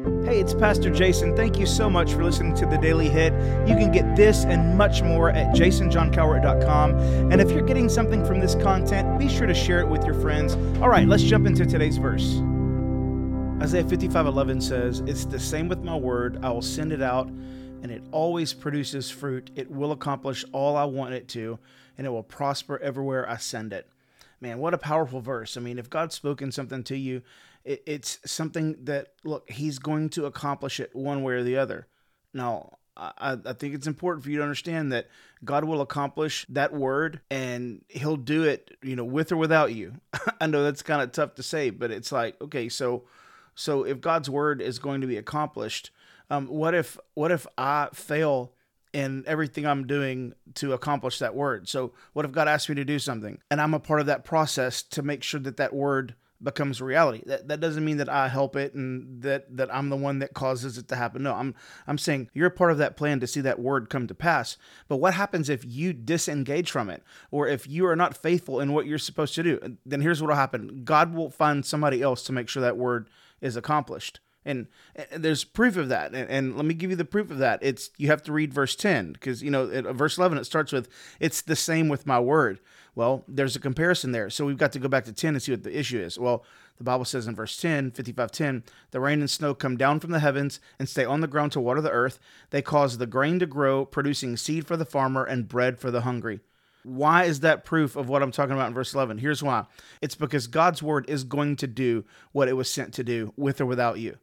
Hey, it's Pastor Jason. Thank you so much for listening to the Daily Hit. You can get this and much more at jasonjohncowart.com. And if you're getting something from this content, be sure to share it with your friends. All right, let's jump into today's verse. Isaiah 55:11 says, "It's the same with my word. I will send it out, and it always produces fruit. It will accomplish all I want it to, and it will prosper everywhere I send it." Man, what a powerful verse. I mean, if God's spoken something to you, it, it's something that look he's going to accomplish it one way or the other now I, I think it's important for you to understand that God will accomplish that word and he'll do it, you know, with or without you. I know that's kind of tough to say, but it's like, okay, so so if God's word is going to be accomplished, um, what if what if I fail in everything I'm doing to accomplish that word? So what if God asks me to do something and I'm a part of that process to make sure that that word becomes reality. That that doesn't mean that I help it and that that I'm the one that causes it to happen. No, I'm I'm saying you're part of that plan to see that word come to pass. But what happens if you disengage from it or if you are not faithful in what you're supposed to do? Then here's what will happen. God will find somebody else to make sure that word is accomplished. And, and there's proof of that. And, and, let me give you the proof of that. It's you have to read verse 10 because you know at verse 11 it starts with it's the same with my word. Well, there's a comparison there. So we've got to go back to 10 and see what the issue is. Well, the Bible says in verse 10, 55:10, the rain and snow come down from the heavens and stay on the ground to water the earth. They cause the grain to grow, producing seed for the farmer and bread for the hungry. Why is that proof of what I'm talking about in verse 11? Here's why. It's because God's word is going to do what it was sent to do with or without you.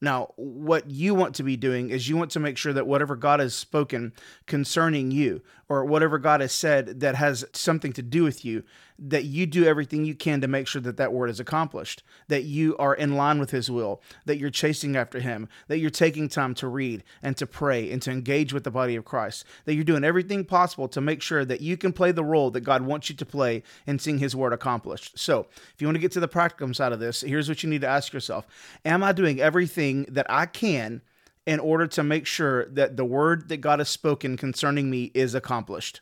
Now, what you want to be doing is you want to make sure that whatever God has spoken concerning you, or whatever God has said that has something to do with you, that you do everything you can to make sure that that word is accomplished, that you are in line with His will, that you're chasing after Him, that you're taking time to read and to pray and to engage with the body of Christ, that you're doing everything possible to make sure that you can play the role that God wants you to play in seeing His word accomplished. So, if you want to get to the practicum side of this, here's what you need to ask yourself Am I doing everything that I can? in order to make sure that the word that God has spoken concerning me is accomplished?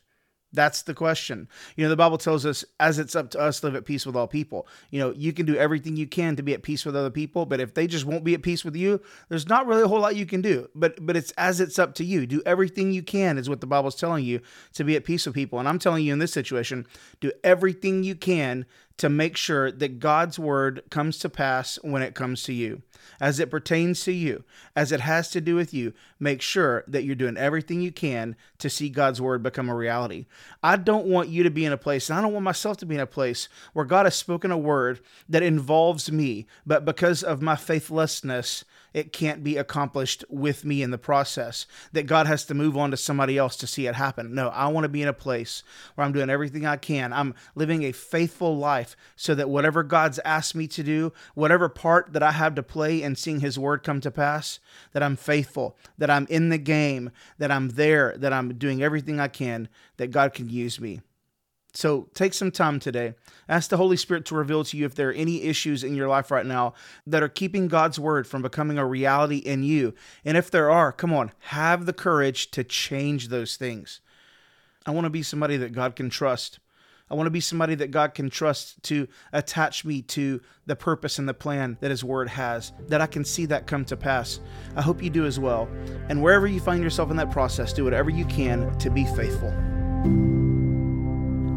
That's the question. You know, the Bible tells us, as it's up to us, live at peace with all people. You know, you can do everything you can to be at peace with other people, but if they just won't be at peace with you, there's not really a whole lot you can do. But but it's as it's up to you. Do everything you can is what the Bible's telling you to be at peace with people. And I'm telling you in this situation, do everything you can to make sure that God's word comes to pass when it comes to you. As it pertains to you, as it has to do with you, make sure that you're doing everything you can to see God's word become a reality. I don't want you to be in a place, and I don't want myself to be in a place where God has spoken a word that involves me, but because of my faithlessness, it can't be accomplished with me in the process, that God has to move on to somebody else to see it happen. No, I want to be in a place where I'm doing everything I can. I'm living a faithful life so that whatever God's asked me to do, whatever part that I have to play in seeing His word come to pass, that I'm faithful, that I'm in the game, that I'm there, that I'm doing everything I can, that God can use me. So take some time today. Ask the Holy Spirit to reveal to you if there are any issues in your life right now that are keeping God's word from becoming a reality in you. And if there are, come on, have the courage to change those things. I want to be somebody that God can trust. I want to be somebody that God can trust to attach me to the purpose and the plan that His Word has, that I can see that come to pass. I hope you do as well. And wherever you find yourself in that process, do whatever you can to be faithful.